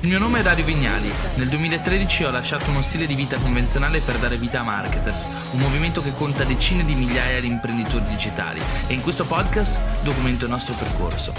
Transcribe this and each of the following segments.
Il mio nome è Dario Vignali. Nel 2013 ho lasciato uno stile di vita convenzionale per dare vita a Marketers, un movimento che conta decine di migliaia di imprenditori digitali e in questo podcast documento il nostro percorso.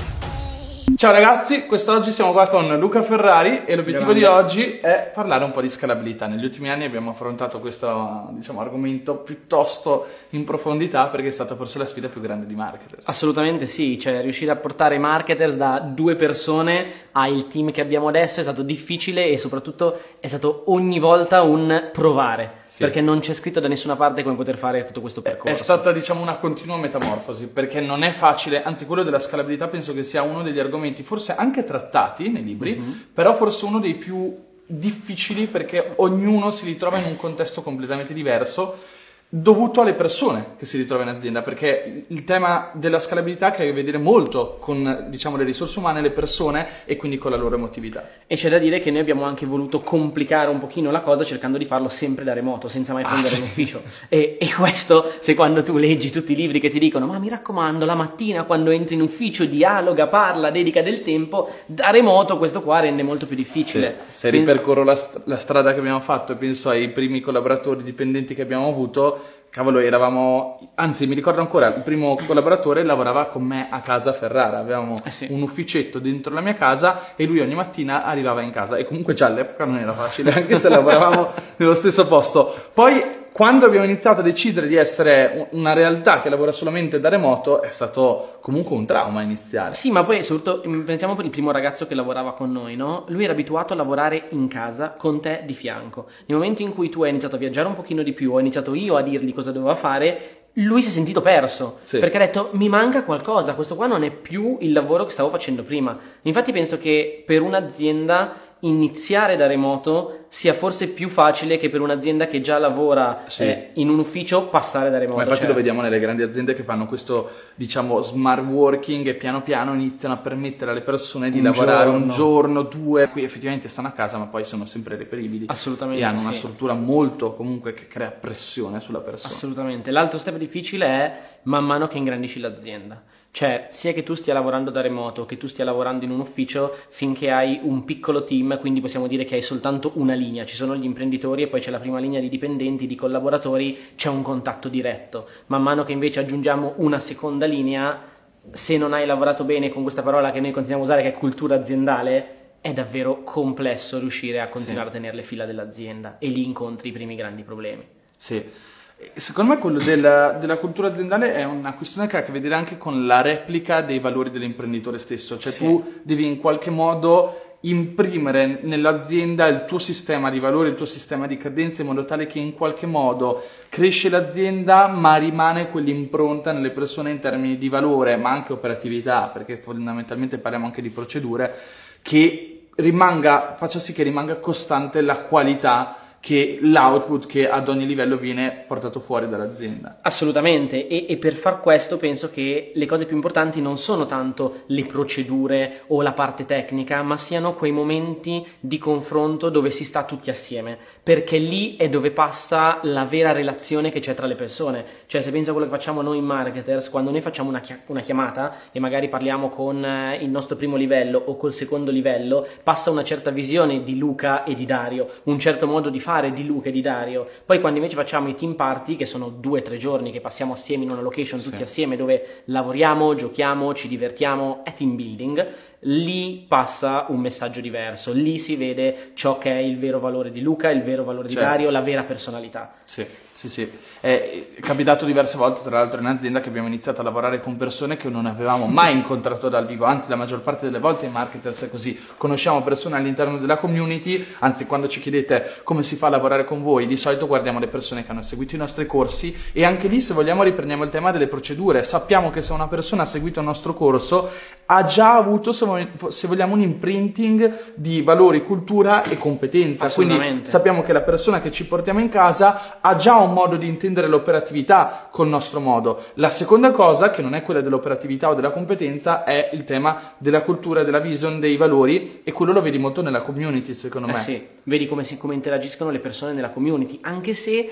Ciao ragazzi, quest'oggi siamo qua con Luca Ferrari e l'obiettivo Grande. di oggi è parlare un po' di scalabilità. Negli ultimi anni abbiamo affrontato questo diciamo, argomento piuttosto in profondità perché è stata forse la sfida più grande di marketers. Assolutamente sì, cioè riuscire a portare i marketers da due persone al team che abbiamo adesso è stato difficile e soprattutto è stato ogni volta un provare, Sì. perché non c'è scritto da nessuna parte come poter fare tutto questo percorso. È stata diciamo una continua metamorfosi perché non è facile, anzi quello della scalabilità penso che sia uno degli argomenti forse anche trattati nei libri, Mhm. però forse uno dei più difficili perché ognuno si ritrova in un contesto completamente diverso dovuto alle persone che si ritrova in azienda perché il tema della scalabilità ha a che vedere molto con diciamo le risorse umane, le persone e quindi con la loro emotività. E c'è da dire che noi abbiamo anche voluto complicare un pochino la cosa cercando di farlo sempre da remoto, senza mai Ah, prendere sì. un ufficio. E, e questo, se quando tu leggi tutti i libri che ti dicono, ma mi raccomando, la mattina quando entri in ufficio dialoga, parla, dedica del tempo, da remoto questo qua rende molto più difficile. Se Quindi- ripercorro la, st- la strada che abbiamo fatto e penso ai primi collaboratori dipendenti che abbiamo avuto, So cavolo, eravamo, anzi mi ricordo ancora, il primo collaboratore lavorava con me a casa a Ferrara, avevamo Eh sì. un ufficetto dentro la mia casa e lui ogni mattina arrivava in casa e comunque già all'epoca non era facile, anche se lavoravamo nello stesso posto. Poi quando abbiamo iniziato a decidere di essere un- una realtà che lavora solamente da remoto è stato comunque un trauma iniziale. Sì, ma poi soprattutto mm, pensiamo per il primo ragazzo che lavorava con noi, no? Lui era abituato a lavorare in casa con te di fianco. Nel momento in cui tu hai iniziato a viaggiare un pochino di più, ho iniziato io a dirgli cosa doveva fare, lui si è sentito perso. Sì. Perché ha detto mi manca qualcosa, questo qua non è più il lavoro che stavo facendo prima. Infatti penso che per un'azienda iniziare da remoto sia forse più facile che per un'azienda che già lavora Sì. eh, in un ufficio passare da remoto. Ma infatti Cioè, lo vediamo nelle grandi aziende che fanno questo, diciamo, smart working e piano piano iniziano a permettere alle persone di Un lavorare un giorno. giorno, due, qui effettivamente stanno a casa ma poi sono sempre reperibili Assolutamente e hanno una sì. struttura molto comunque che crea pressione sulla persona. Assolutamente. L'altro step difficile è man mano che ingrandisci l'azienda. Cioè, sia che tu stia lavorando da remoto, che tu stia lavorando in un ufficio, finché hai un piccolo team, quindi possiamo dire che hai soltanto una linea, ci sono gli imprenditori e poi c'è la prima linea di dipendenti, di collaboratori, c'è un contatto diretto. Man mano che invece aggiungiamo una seconda linea, se non hai lavorato bene con questa parola che noi continuiamo a usare, che è cultura aziendale, è davvero complesso riuscire a continuare a tenere le fila dell'azienda e lì incontri i primi grandi problemi. Sì. Secondo me quello della, della cultura aziendale è una questione che ha a che vedere anche con la replica dei valori dell'imprenditore stesso, cioè Sì. tu devi in qualche modo imprimere nell'azienda il tuo sistema di valori, il tuo sistema di credenze in modo tale che in qualche modo cresce l'azienda ma rimane quell'impronta nelle persone in termini di valore ma anche operatività perché fondamentalmente parliamo anche di procedure che rimanga, faccia sì che rimanga costante la qualità che l'output che ad ogni livello viene portato fuori dall'azienda. Assolutamente, e, e per far questo penso che le cose più importanti non sono tanto le procedure o la parte tecnica, ma siano quei momenti di confronto dove si sta tutti assieme, perché lì è dove passa la vera relazione che c'è tra le persone. Cioè, se penso a quello che facciamo noi marketers, quando noi facciamo una, chia- una chiamata e magari parliamo con eh, il nostro primo livello o col secondo livello, passa una certa visione di Luca e di Dario, un certo modo di fare di Luca e di Dario. Poi quando invece facciamo i team party, che sono due o tre giorni che passiamo assieme in una location tutti Sì. assieme dove lavoriamo, giochiamo, ci divertiamo, è team building, lì passa un messaggio diverso, lì si vede ciò che è il vero valore di Luca, il vero valore di Certo. Dario, la vera personalità. Sì, sì, sì. È capitato diverse volte, tra l'altro, in azienda che abbiamo iniziato a lavorare con persone che non avevamo mai incontrato dal vivo, anzi la maggior parte delle volte i marketers è così, conosciamo persone all'interno della community, anzi quando ci chiedete come si fa a lavorare con voi, di solito guardiamo le persone che hanno seguito i nostri corsi e anche lì se vogliamo riprendiamo il tema delle procedure, sappiamo che se una persona ha seguito il nostro corso ha già avuto, se se vogliamo, un imprinting di valori, cultura e competenza, quindi sappiamo che la persona che ci portiamo in casa ha già un modo di intendere l'operatività col nostro modo. La seconda cosa, che non è quella dell'operatività o della competenza, è il tema della cultura, della vision, dei valori e quello lo vedi molto nella community, secondo Eh me. sì, vedi come, si- come interagiscono le persone nella community, anche se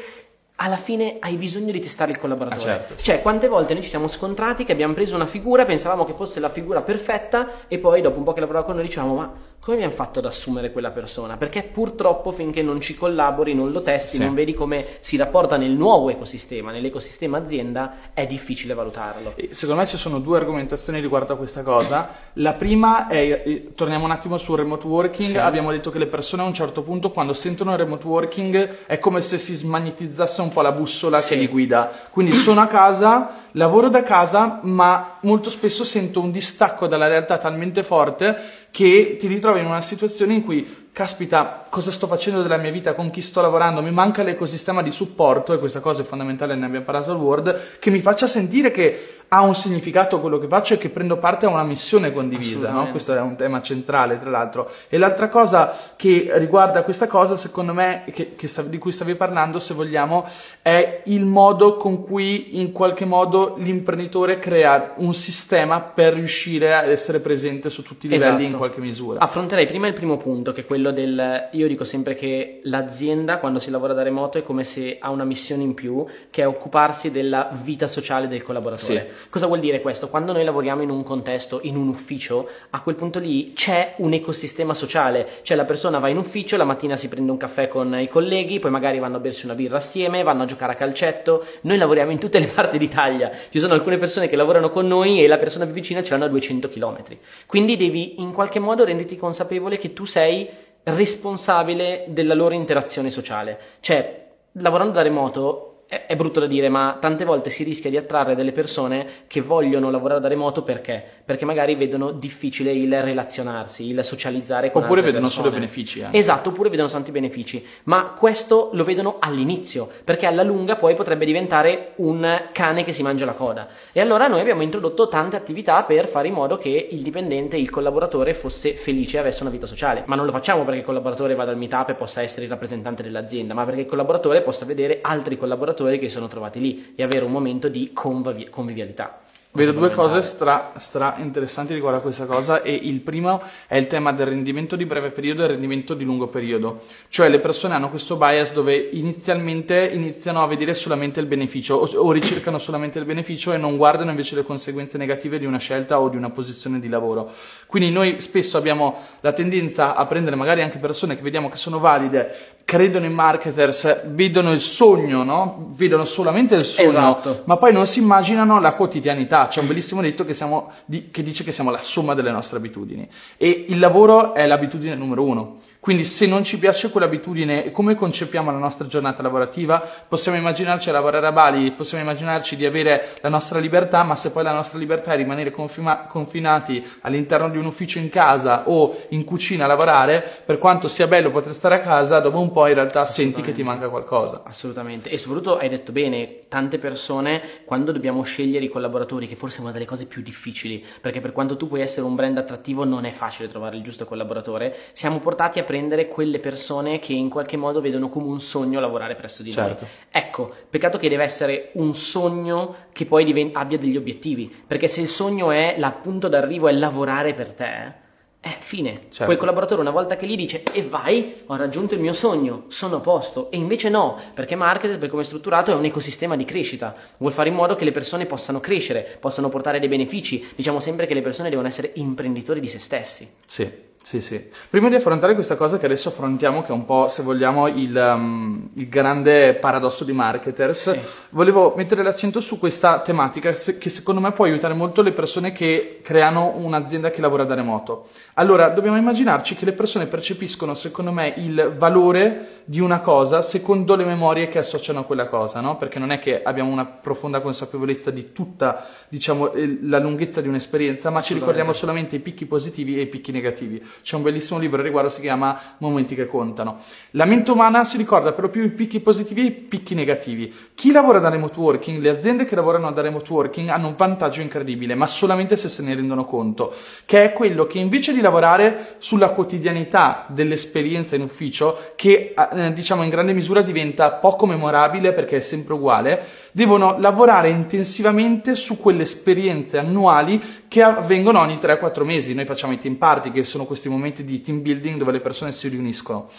alla fine hai bisogno di testare il collaboratore. Ah, certo. Cioè, quante volte noi ci siamo scontrati che abbiamo preso una figura, pensavamo che fosse la figura perfetta e poi dopo un po' che lavorava con noi dicevamo ma come abbiamo fatto ad assumere quella persona? Perché purtroppo finché non ci collabori, non lo testi, Sì. non vedi come si rapporta nel nuovo ecosistema, nell'ecosistema azienda, è difficile valutarlo. Secondo me ci sono due argomentazioni riguardo a questa cosa. La prima è, eh, torniamo un attimo sul remote working, Sì. abbiamo detto che le persone a un certo punto quando sentono il remote working è come se si smagnetizzasse un po' la bussola Sì. che li guida. Quindi sono a casa, lavoro da casa, ma molto spesso sento un distacco dalla realtà talmente forte che ti ritrovi in una situazione in cui caspita, cosa sto facendo della mia vita, con chi sto lavorando, mi manca l'ecosistema di supporto, e questa cosa è fondamentale, ne abbiamo parlato al Word, che mi faccia sentire che ha un significato quello che faccio e che prendo parte a una missione condivisa, no? Questo è un tema centrale, tra l'altro. E l'altra cosa che riguarda questa cosa, secondo me, che, che sta- di cui stavi parlando, se vogliamo, è il modo con cui in qualche modo l'imprenditore crea un sistema per riuscire ad essere presente su tutti i livelli Esatto. in qualche misura. Affronterei prima il primo punto, che è quello del... Io dico sempre che l'azienda, quando si lavora da remoto, è come se ha una missione in più, che è occuparsi della vita sociale del collaboratore. Cosa vuol dire questo? Quando noi lavoriamo in un contesto, in un ufficio, a quel punto lì c'è un ecosistema sociale, cioè la persona va in ufficio, la mattina si prende un caffè con i colleghi, poi magari vanno a bersi una birra assieme, vanno a giocare a calcetto. Noi lavoriamo in tutte le parti d'Italia, ci sono alcune persone che lavorano con noi e la persona più vicina ce l'hanno a 200 km. Quindi devi in qualche modo renderti consapevole che tu sei responsabile della loro interazione sociale. Cioè, lavorando da remoto è, è brutto da dire, ma tante volte si rischia di attrarre delle persone che vogliono lavorare da remoto perché? Perché magari vedono difficile il relazionarsi, il socializzare con Oppure vedono persone. solo benefici. eh. Esatto, oppure vedono tanti benefici, ma questo lo vedono all'inizio, perché alla lunga poi potrebbe diventare un cane che si mangia la coda. E allora noi abbiamo introdotto tante attività per fare in modo che il dipendente, il collaboratore fosse felice e avesse una vita sociale. Ma non lo facciamo perché il collaboratore vada al meetup e possa essere il rappresentante dell'azienda, ma perché il collaboratore possa vedere altri collaboratori che sono trovati lì e avere un momento di convivi- convivialità. Vedo due cose stra, stra interessanti riguardo a questa cosa e il primo è il tema del rendimento di breve periodo e il rendimento di lungo periodo. Cioè le persone hanno questo bias dove inizialmente iniziano a vedere solamente il beneficio o, o ricercano solamente il beneficio e non guardano invece le conseguenze negative di una scelta o di una posizione di lavoro. Quindi noi spesso abbiamo la tendenza a prendere magari anche persone che vediamo che sono valide, credono in marketers, vedono il sogno, no? Vedono solamente il sogno, Esatto. ma poi non si immaginano la quotidianità. C'è un bellissimo detto che, siamo che dice che siamo la somma delle nostre abitudini e il lavoro è l'abitudine numero uno. Quindi se non ci piace quell'abitudine e come concepiamo la nostra giornata lavorativa, possiamo immaginarci a lavorare a Bali, possiamo immaginarci di avere la nostra libertà, ma se poi la nostra libertà è rimanere confima- confinati all'interno di un ufficio in casa o in cucina a lavorare, per quanto sia bello poter stare a casa, dopo un po' in realtà senti che ti manca qualcosa. Assolutamente, e soprattutto hai detto bene, tante persone quando dobbiamo scegliere i collaboratori, che forse è una delle cose più difficili, perché per quanto tu puoi essere un brand attrattivo non è facile trovare il giusto collaboratore, siamo portati a prendere quelle persone che in qualche modo vedono come un sogno lavorare presso di Certo. noi. Ecco, peccato che deve essere un sogno che poi diven- abbia degli obiettivi, perché se il sogno è l'appunto d'arrivo è lavorare per te, eh, fine. Certo. Quel collaboratore una volta che gli dice e vai, ho raggiunto il mio sogno, sono a posto. E invece no, perché marketing, per come è strutturato, è un ecosistema di crescita. Vuol fare in modo che le persone possano crescere, possano portare dei benefici. Diciamo sempre che le persone devono essere imprenditori di se stessi. Sì, sì, sì. Prima di affrontare questa cosa che adesso affrontiamo, che è un po', se vogliamo, il, um, il grande paradosso di marketers, Sì. volevo mettere l'accento su questa tematica che secondo me può aiutare molto le persone che creano un'azienda che lavora da remoto. Allora, dobbiamo immaginarci che le persone percepiscono, secondo me, il valore di una cosa secondo le memorie che associano a quella cosa, no? Perché non è che abbiamo una profonda consapevolezza di tutta, diciamo, la lunghezza di un'esperienza, ma ci ricordiamo solamente i picchi positivi e i picchi negativi. C'è un bellissimo libro al riguardo, si chiama Momenti che contano. La mente umana si ricorda però più i picchi positivi e i picchi negativi. Chi lavora da remote working, le aziende che lavorano da remote working hanno un vantaggio incredibile, ma solamente se se ne rendono conto, che è quello che invece di lavorare sulla quotidianità dell'esperienza in ufficio, che eh, diciamo in grande misura diventa poco memorabile perché è sempre uguale, devono lavorare intensivamente su quelle esperienze annuali che avvengono ogni 3-4 mesi. Noi facciamo i team party, che sono questi momenti di team building dove le persone si riuniscono.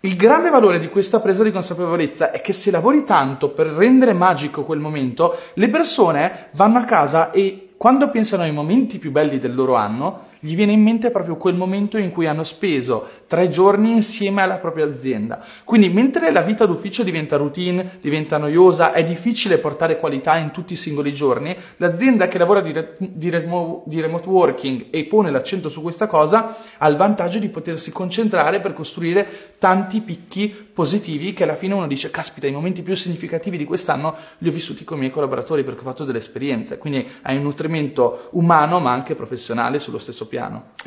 Il grande valore di questa presa di consapevolezza è che se lavori tanto per rendere magico quel momento, le persone vanno a casa e quando pensano ai momenti più belli del loro anno, gli viene in mente proprio quel momento in cui hanno speso tre giorni insieme alla propria azienda. Quindi mentre la vita d'ufficio diventa routine, diventa noiosa, è difficile portare qualità in tutti i singoli giorni, l'azienda che lavora di, re- di, remo- di remote working e pone l'accento su questa cosa ha il vantaggio di potersi concentrare per costruire tanti picchi positivi che alla fine uno dice caspita i momenti più significativi di quest'anno li ho vissuti con i miei collaboratori perché ho fatto delle esperienze quindi hai un nutrimento umano ma anche professionale sullo stesso piano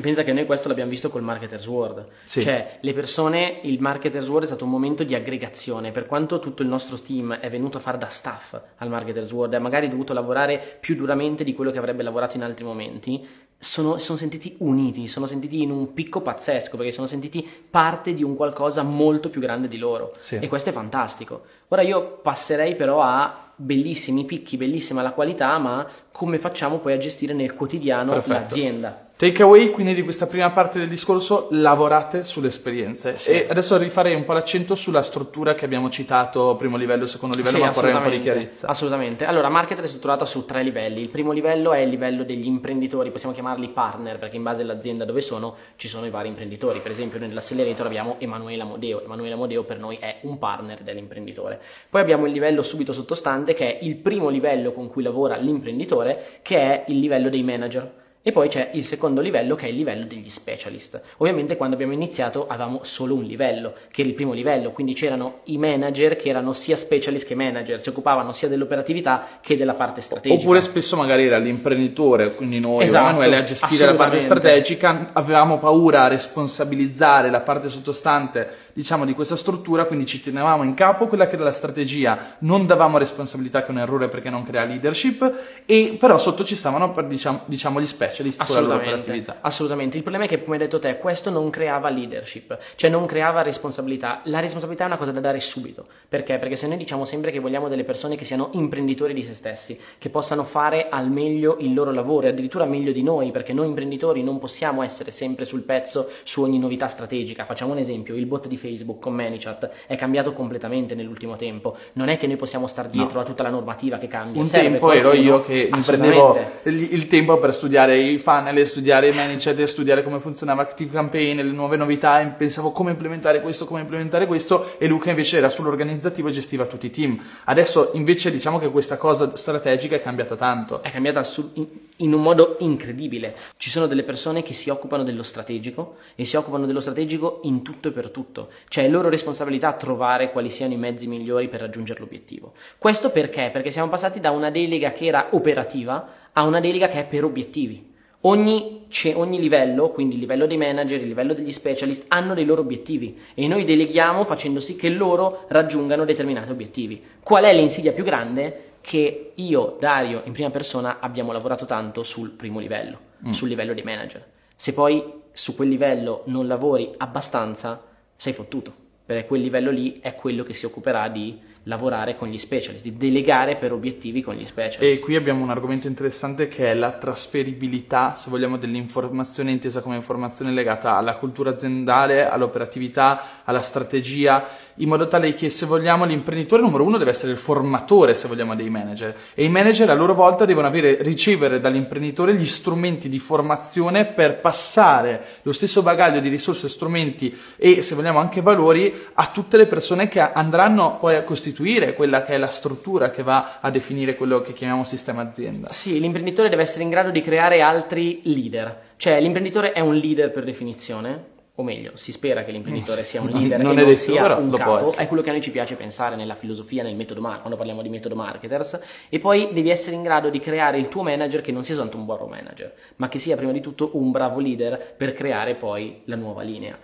pensa che noi questo l'abbiamo visto col Marketers World sì. cioè le persone il Marketers World è stato un momento di aggregazione per quanto tutto il nostro team è venuto a fare da staff al Marketers World e ha magari dovuto lavorare più duramente di quello che avrebbe lavorato in altri momenti sono, sono, sentiti uniti, sono sentiti in un picco pazzesco perché sono sentiti parte di un qualcosa molto più grande di loro sì. e questo è fantastico. Ora io passerei però a bellissimi picchi, bellissima la qualità, ma come facciamo poi a gestire nel quotidiano Perfetto. l'azienda? Takeaway quindi di questa prima parte del discorso, lavorate sulle esperienze. Sì. E adesso rifarei un po' l'accento sulla struttura che abbiamo citato, primo livello, secondo livello, sì, ma vorrei un po' di chiarezza. Assolutamente. Allora, marketer è strutturata su tre livelli. Il primo livello è il livello degli imprenditori, possiamo chiamarli partner, perché in base all'azienda dove sono ci sono i vari imprenditori. Per esempio, nell'accelerator abbiamo Emanuele Amodeo. Emanuele Amodeo per noi è un partner dell'imprenditore. Poi abbiamo il livello subito sottostante, che è il primo livello con cui lavora l'imprenditore, che è il livello dei manager e poi c'è il secondo livello che è il livello degli specialist. Ovviamente quando abbiamo iniziato avevamo solo un livello, che era il primo livello, quindi c'erano i manager che erano sia specialist che manager, si occupavano sia dell'operatività che della parte strategica. Oppure spesso magari era l'imprenditore, quindi noi esatto, Emanuele a gestire la parte strategica, avevamo paura a responsabilizzare la parte sottostante, diciamo, di questa struttura, quindi ci tenevamo in capo quella che era la strategia, non davamo responsabilità che è un errore perché non crea leadership, e però sotto ci stavano diciamo, diciamo gli specialist specialist con la loro operatività. Assolutamente, il problema è che come hai detto te, questo non creava leadership, cioè non creava responsabilità. La responsabilità è una cosa da dare subito, perché? Perché se noi diciamo sempre che vogliamo delle persone che siano imprenditori di se stessi, che possano fare al meglio il loro lavoro e addirittura meglio di noi, perché noi imprenditori non possiamo essere sempre sul pezzo su ogni novità strategica. Facciamo un esempio, il bot di Facebook con ManyChat è cambiato completamente nell'ultimo tempo, non è che noi possiamo stare dietro no. a tutta la normativa che cambia. Un tempo ero io che mi prendevo il tempo per studiare i funnel, studiare i manager, studiare come funzionava Active Campaign, le nuove novità, e pensavo come implementare questo, come implementare questo e Luca invece era sull'organizzativo e gestiva tutti i team. Adesso invece diciamo che questa cosa strategica è cambiata tanto. È cambiata su, in, in un modo incredibile. Ci sono delle persone che si occupano dello strategico e si occupano dello strategico in tutto e per tutto. Cioè è loro responsabilità trovare quali siano i mezzi migliori per raggiungere l'obiettivo. Questo perché? Perché siamo passati da una delega che era operativa a una delega che è per obiettivi. Ogni, ogni, livello, quindi il livello dei manager, il livello degli specialist, hanno dei loro obiettivi e noi deleghiamo facendo sì che loro raggiungano determinati obiettivi. Qual è l'insidia più grande? Che io, Dario, in prima persona abbiamo lavorato tanto sul primo livello, mm. sul livello dei manager. Se poi su quel livello non lavori abbastanza, sei fottuto, perché quel livello lì è quello che si occuperà di lavorare con gli specialist, di delegare per obiettivi con gli specialist. E qui abbiamo un argomento interessante che è la trasferibilità, se vogliamo, dell'informazione intesa come informazione legata alla cultura aziendale, all'operatività, alla strategia, in modo tale che se vogliamo l'imprenditore numero uno deve essere il formatore, se vogliamo, dei manager e i manager a loro volta devono avere, ricevere dall'imprenditore gli strumenti di formazione per passare lo stesso bagaglio di risorse, strumenti e se vogliamo anche valori a tutte le persone che andranno poi a costituire costituire quella che è la struttura che va a definire quello che chiamiamo sistema azienda. Sì, l'imprenditore deve essere in grado di creare altri leader, cioè l'imprenditore è un leader per definizione, o meglio, si spera che l'imprenditore sia un leader non, non e non sia un capo, è quello che a noi ci piace pensare nella filosofia, nel metodo quando parliamo di metodo marketers, e poi devi essere in grado di creare il tuo manager che non sia soltanto un buon manager, ma che sia prima di tutto un bravo leader per creare poi la nuova linea.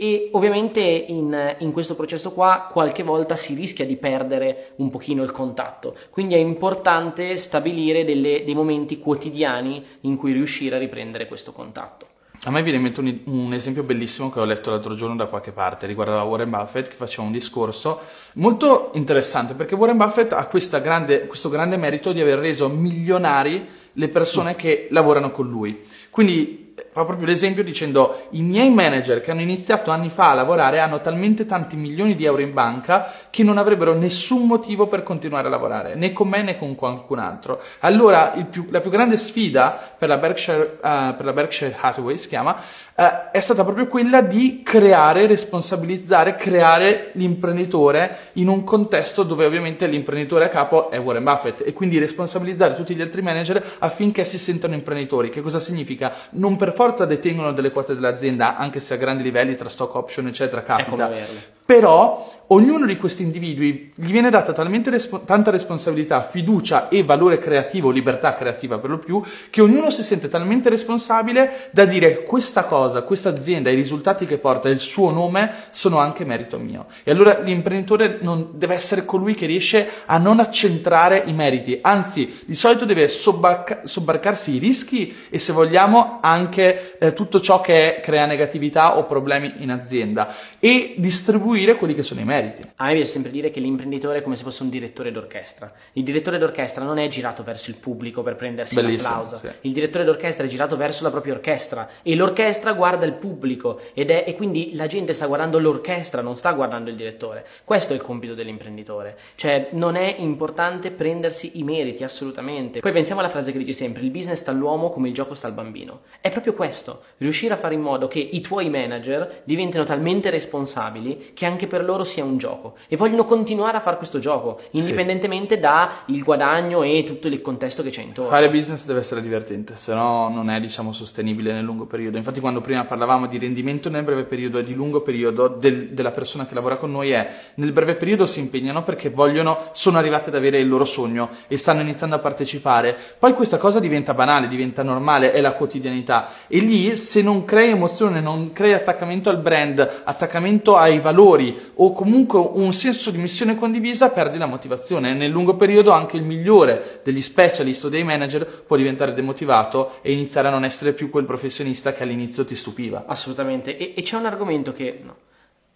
E ovviamente in, in, questo processo qua qualche volta si rischia di perdere un pochino il contatto, quindi è importante stabilire delle, dei momenti quotidiani in cui riuscire a riprendere questo contatto. A me viene in mente un, un, esempio bellissimo che ho letto l'altro giorno da qualche parte, riguardava Warren Buffett che faceva un discorso molto interessante perché Warren Buffett ha grande, questo grande merito di aver reso milionari le persone che lavorano con lui. Quindi fa proprio l'esempio dicendo i miei manager che hanno iniziato anni fa a lavorare hanno talmente tanti milioni di euro in banca che non avrebbero nessun motivo per continuare a lavorare, né con me né con qualcun altro. Allora più, la più grande sfida per la Berkshire, uh, per la Berkshire Hathaway si chiama, uh, è stata proprio quella di creare, responsabilizzare, creare l'imprenditore in un contesto dove ovviamente l'imprenditore a capo è Warren Buffett e quindi responsabilizzare tutti gli altri manager affinché si sentano imprenditori. Che cosa significa? Non per forza detengono delle quote dell'azienda, anche se a grandi livelli tra stock option eccetera capita. Però ognuno di questi individui gli viene data talmente respo- tanta responsabilità, fiducia e valore creativo, libertà creativa per lo più, che ognuno si sente talmente responsabile da dire questa cosa, questa azienda, i risultati che porta, il suo nome sono anche merito mio. E allora l'imprenditore non deve essere colui che riesce a non accentrare i meriti, anzi di solito deve sobbarca- sobbarcarsi i rischi e se vogliamo anche eh, tutto ciò che crea negatività o problemi in azienda e distribuire distribuire quelli che sono i meriti. A me piace sempre dire che l'imprenditore è come se fosse un direttore d'orchestra. Il direttore d'orchestra non è girato verso il pubblico per prendersi Bellissimo, l'applauso. Sì. Il direttore d'orchestra è girato verso la propria orchestra e l'orchestra guarda il pubblico ed è, e quindi la gente sta guardando l'orchestra, non sta guardando il direttore. Questo è il compito dell'imprenditore. Cioè non è importante prendersi i meriti assolutamente. Poi pensiamo alla frase che dici sempre, il business sta all'uomo come il gioco sta al bambino. È proprio questo, riuscire a fare in modo che i tuoi manager diventino talmente responsabili che anche per loro sia un gioco e vogliono continuare a fare questo gioco indipendentemente sì. dal guadagno e tutto il contesto che c'è intorno. Fare business deve essere divertente, se no non è diciamo sostenibile nel lungo periodo. Infatti quando prima parlavamo di rendimento nel breve periodo e di lungo periodo del, della persona che lavora con noi è nel breve periodo si impegnano perché vogliono, sono arrivati ad avere il loro sogno e stanno iniziando a partecipare. Poi questa cosa diventa banale, diventa normale, è la quotidianità e lì se non crei emozione, non crei attaccamento al brand, attaccamento ai valori, valori o comunque un senso di missione condivisa, perdi la motivazione. Nel lungo periodo anche il migliore degli specialist o dei manager può diventare demotivato e iniziare a non essere più quel professionista che all'inizio ti stupiva. Assolutamente. E, e c'è un argomento che no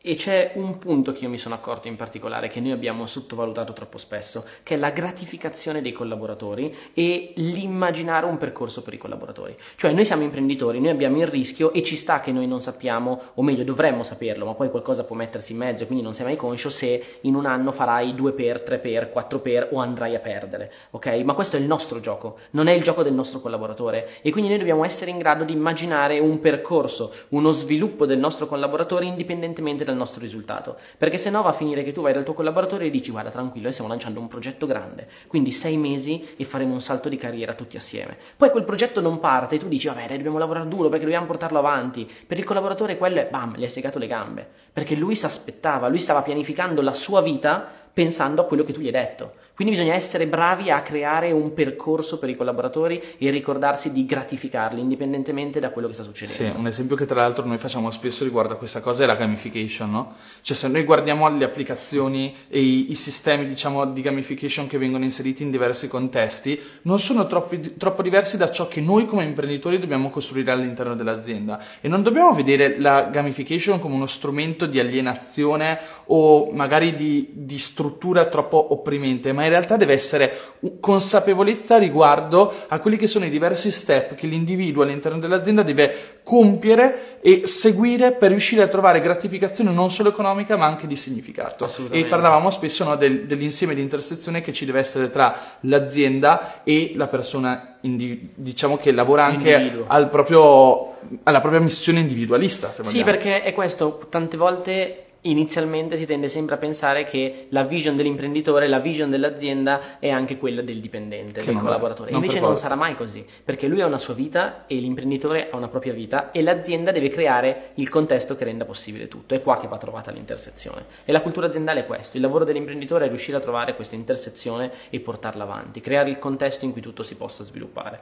e c'è un punto che io mi sono accorto in particolare che noi abbiamo sottovalutato troppo spesso, che è la gratificazione dei collaboratori e l'immaginare un percorso per i collaboratori. Cioè noi siamo imprenditori, noi abbiamo il rischio e ci sta che noi non sappiamo, o meglio dovremmo saperlo, ma poi qualcosa può mettersi in mezzo, quindi non sei mai conscio se in un anno farai 2 per, 3 per, 4 per o andrai a perdere, ok? Ma questo è il nostro gioco, non è il gioco del nostro collaboratore e quindi noi dobbiamo essere in grado di immaginare un percorso, uno sviluppo del nostro collaboratore indipendentemente da del nostro risultato, perché se no va a finire che tu vai dal tuo collaboratore e dici guarda tranquillo, noi stiamo lanciando un progetto grande, quindi sei mesi e faremo un salto di carriera tutti assieme. Poi quel progetto non parte e tu dici vabbè dobbiamo lavorare duro perché dobbiamo portarlo avanti, per il collaboratore quello è bam, gli hai segato le gambe, perché lui si aspettava, lui stava pianificando la sua vita pensando a quello che tu gli hai detto. Quindi bisogna essere bravi a creare un percorso per i collaboratori e ricordarsi di gratificarli indipendentemente da quello che sta succedendo. Sì, un esempio che tra l'altro noi facciamo spesso riguardo a questa cosa è la gamification, no? Cioè se noi guardiamo le applicazioni e i, i sistemi diciamo di gamification che vengono inseriti in diversi contesti, non sono troppi, troppo diversi da ciò che noi come imprenditori dobbiamo costruire all'interno dell'azienda e non dobbiamo vedere la gamification come uno strumento di alienazione o magari di, di struttura troppo opprimente, ma in realtà deve essere consapevolezza riguardo a quelli che sono i diversi step che l'individuo all'interno dell'azienda deve compiere e seguire per riuscire a trovare gratificazione non solo economica ma anche di significato. E parlavamo spesso no, del, dell'insieme di intersezione che ci deve essere tra l'azienda e la persona indiv- diciamo che lavora anche al proprio, alla propria missione individualista. sì, perché è questo, tante volte inizialmente si tende sempre a pensare che la vision dell'imprenditore, la vision dell'azienda è anche quella del dipendente, che del collaboratore. Non Invece non sarà mai così, perché lui ha una sua vita e l'imprenditore ha una propria vita e l'azienda deve creare il contesto che renda possibile tutto. È qua che va trovata l'intersezione. E la cultura aziendale è questo, il lavoro dell'imprenditore è riuscire a trovare questa intersezione e portarla avanti, creare il contesto in cui tutto si possa sviluppare.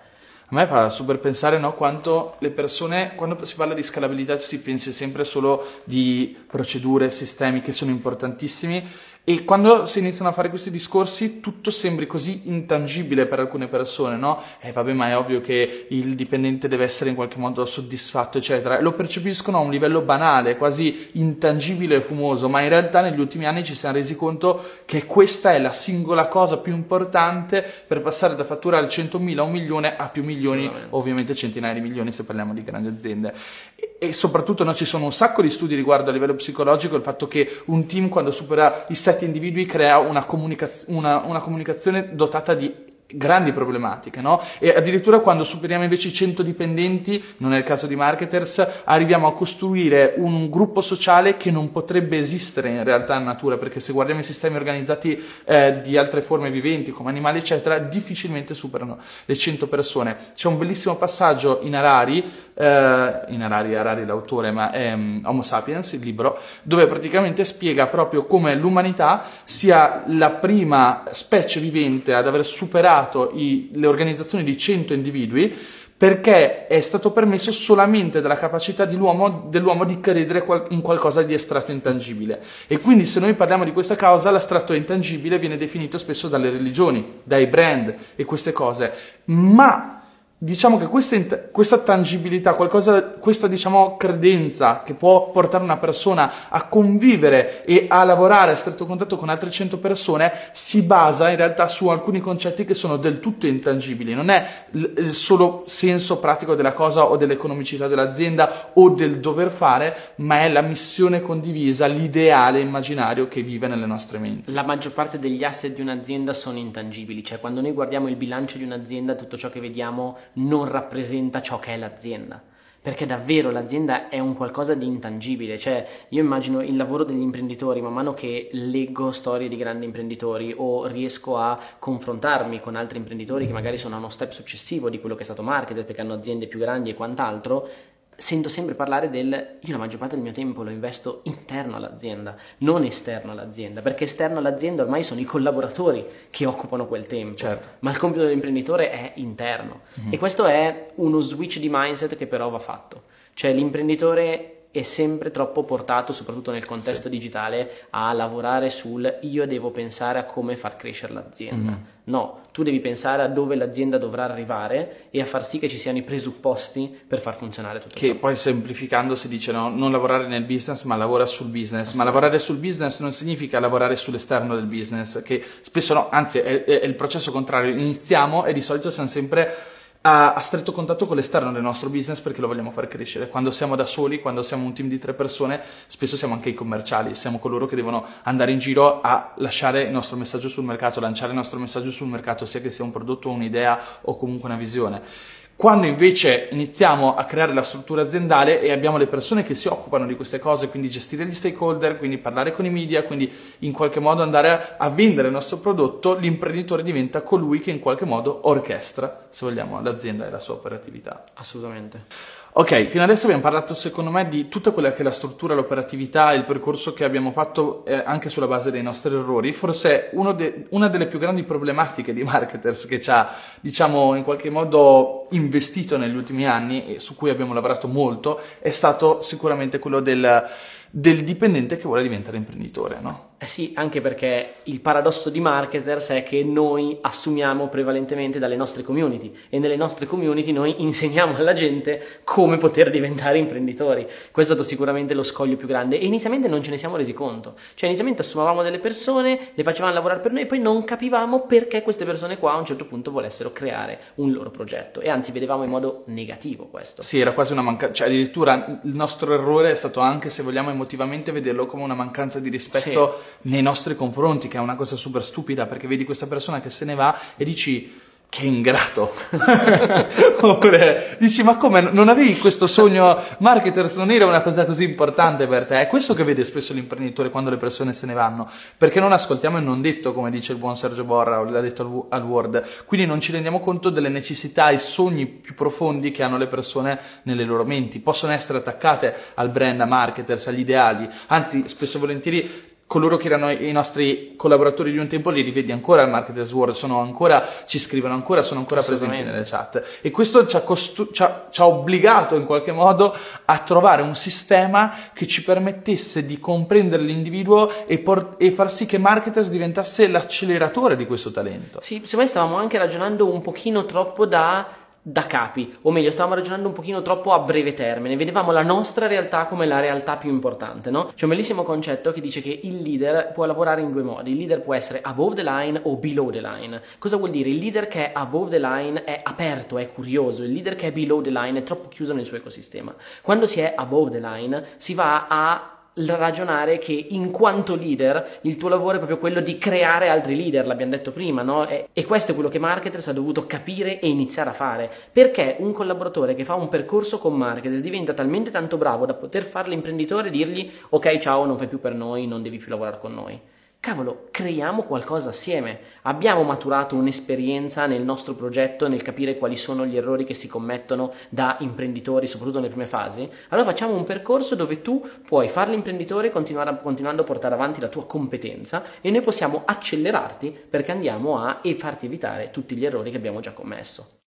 A me fa super pensare no, quanto le persone, quando si parla di scalabilità, si pensa sempre solo di procedure, sistemi che sono importantissimi E quando si iniziano a fare questi discorsi, tutto sembri così intangibile per alcune persone, no? Eh, vabbè, ma è ovvio che il dipendente deve essere in qualche modo soddisfatto, eccetera. Lo percepiscono a un livello banale, quasi intangibile e fumoso, ma in realtà negli ultimi anni ci siamo resi conto che questa è la singola cosa più importante per passare da fatturare 100.000 a un milione a più milioni, ovviamente centinaia di milioni se parliamo di grandi aziende. E, soprattutto no, ci sono un sacco di studi riguardo a livello psicologico il fatto che un team quando supera i sette individui crea una, comunicaz- una, una comunicazione dotata di grandi problematiche, no? E addirittura quando superiamo invece i 100 dipendenti, non è il caso di marketers, arriviamo a costruire un gruppo sociale che non potrebbe esistere in realtà in natura, perché se guardiamo i sistemi organizzati eh, di altre forme viventi, come animali, eccetera, difficilmente superano le 100 persone. C'è un bellissimo passaggio in Harari, eh, in Harari, Harari l'autore, ma è um, Homo Sapiens, il libro, dove praticamente spiega proprio come l'umanità sia la prima specie vivente ad aver superato i, le organizzazioni di 100 individui perché è stato permesso solamente dalla capacità dell'uomo, dell'uomo di credere in qualcosa di estratto intangibile. E quindi se noi parliamo di questa causa, l'astratto intangibile viene definito spesso dalle religioni, dai brand e queste cose. Ma diciamo che questa, questa tangibilità, qualcosa, questa diciamo credenza che può portare una persona a convivere e a lavorare a stretto contatto con altre 100 persone si basa in realtà su alcuni concetti che sono del tutto intangibili. Non è il solo senso pratico della cosa o dell'economicità dell'azienda o del dover fare, ma è la missione condivisa, l'ideale immaginario che vive nelle nostre menti. La maggior parte degli asset di un'azienda sono intangibili, cioè quando noi guardiamo il bilancio di un'azienda tutto ciò che vediamo non rappresenta ciò che è l'azienda. Perché davvero l'azienda è un qualcosa di intangibile, cioè io immagino il lavoro degli imprenditori, man mano che leggo storie di grandi imprenditori o riesco a confrontarmi con altri imprenditori che magari sono a uno step successivo di quello che è stato marketer perché hanno aziende più grandi e quant'altro, sento sempre parlare del io la maggior parte del mio tempo lo investo interno all'azienda, non esterno all'azienda, perché esterno all'azienda ormai sono i collaboratori che occupano quel tempo, certo. ma il compito dell'imprenditore è interno mm-hmm. e questo è uno switch di mindset che però va fatto, cioè l'imprenditore è sempre troppo portato, soprattutto nel contesto sì. digitale, a lavorare sul io devo pensare a come far crescere l'azienda. Mm-hmm. No, tu devi pensare a dove l'azienda dovrà arrivare e a far sì che ci siano i presupposti per far funzionare tutto che ciò. Che poi semplificando si dice no, non lavorare nel business, ma lavora sul business. Ma lavorare sul business non significa lavorare sull'esterno del business, che spesso no, anzi è, è, è il processo contrario. Iniziamo e di solito siamo sempre a, a, stretto contatto con l'esterno del nostro business perché lo vogliamo far crescere. Quando siamo da soli, quando siamo un team di tre persone, spesso siamo anche i commerciali, siamo coloro che devono andare in giro a lasciare il nostro messaggio sul mercato, lanciare il nostro messaggio sul mercato, sia che sia un prodotto, un'idea o comunque una visione. Quando invece iniziamo a creare la struttura aziendale e abbiamo le persone che si occupano di queste cose, quindi gestire gli stakeholder, quindi parlare con i media, quindi in qualche modo andare a, vendere il nostro prodotto, l'imprenditore diventa colui che in qualche modo orchestra, se vogliamo, l'azienda e la sua operatività. Assolutamente. Ok, fino adesso abbiamo parlato secondo me di tutta quella che è la struttura, l'operatività, il percorso che abbiamo fatto eh, anche sulla base dei nostri errori. Forse de- una delle più grandi problematiche di marketers che ci ha, diciamo, in qualche modo investito negli ultimi anni e su cui abbiamo lavorato molto è stato sicuramente quello del, del dipendente che vuole diventare imprenditore, no? Eh sì, anche perché il paradosso di marketers è che noi assumiamo prevalentemente dalle nostre community e nelle nostre community noi insegniamo alla gente come poter diventare imprenditori. Questo è stato sicuramente lo scoglio più grande e inizialmente non ce ne siamo resi conto. Cioè inizialmente assumavamo delle persone, le facevamo lavorare per noi e poi non capivamo perché queste persone qua a un certo punto volessero creare un loro progetto e anzi vedevamo in modo negativo questo. Sì, era quasi una mancanza, cioè addirittura il nostro errore è stato anche se vogliamo emotivamente vederlo come una mancanza di rispetto. Sì nei nostri confronti, che è una cosa super stupida, perché vedi questa persona che se ne va e dici che ingrato. Oppure dici, ma come non avevi questo sogno marketers? Non era una cosa così importante per te? È questo che vede spesso l'imprenditore quando le persone se ne vanno. Perché non ascoltiamo il non detto, come dice il buon Sergio Borra, o l'ha detto al Word. Quindi non ci rendiamo conto delle necessità e sogni più profondi che hanno le persone nelle loro menti. Possono essere attaccate al brand, a marketers, agli ideali. Anzi, spesso e volentieri coloro che erano i nostri collaboratori di un tempo li rivedi ancora al Marketers World, sono ancora, ci scrivono ancora, sono ancora presenti nelle chat. E questo ci ha, costu- ci, ha, ci ha obbligato in qualche modo a trovare un sistema che ci permettesse di comprendere l'individuo e, por- e far sì che Marketers diventasse l'acceleratore di questo talento. Sì, secondo me stavamo anche ragionando un pochino troppo da da capi, o meglio, stavamo ragionando un pochino troppo a breve termine, vedevamo la nostra realtà come la realtà più importante, no? C'è un bellissimo concetto che dice che il leader può lavorare in due modi, il leader può essere above the line o below the line. Cosa vuol dire? Il leader che è above the line è aperto, è curioso, il leader che è below the line è troppo chiuso nel suo ecosistema. Quando si è above the line si va a ragionare che in quanto leader il tuo lavoro è proprio quello di creare altri leader, l'abbiamo detto prima, no? E, e, questo è quello che Marketers ha dovuto capire e iniziare a fare. Perché un collaboratore che fa un percorso con Marketers diventa talmente tanto bravo da poter fare l'imprenditore e dirgli ok ciao non fai più per noi, non devi più lavorare con noi cavolo, creiamo qualcosa assieme. Abbiamo maturato un'esperienza nel nostro progetto, nel capire quali sono gli errori che si commettono da imprenditori, soprattutto nelle prime fasi. Allora facciamo un percorso dove tu puoi fare l'imprenditore continuando a portare avanti la tua competenza e noi possiamo accelerarti perché andiamo a e farti evitare tutti gli errori che abbiamo già commesso.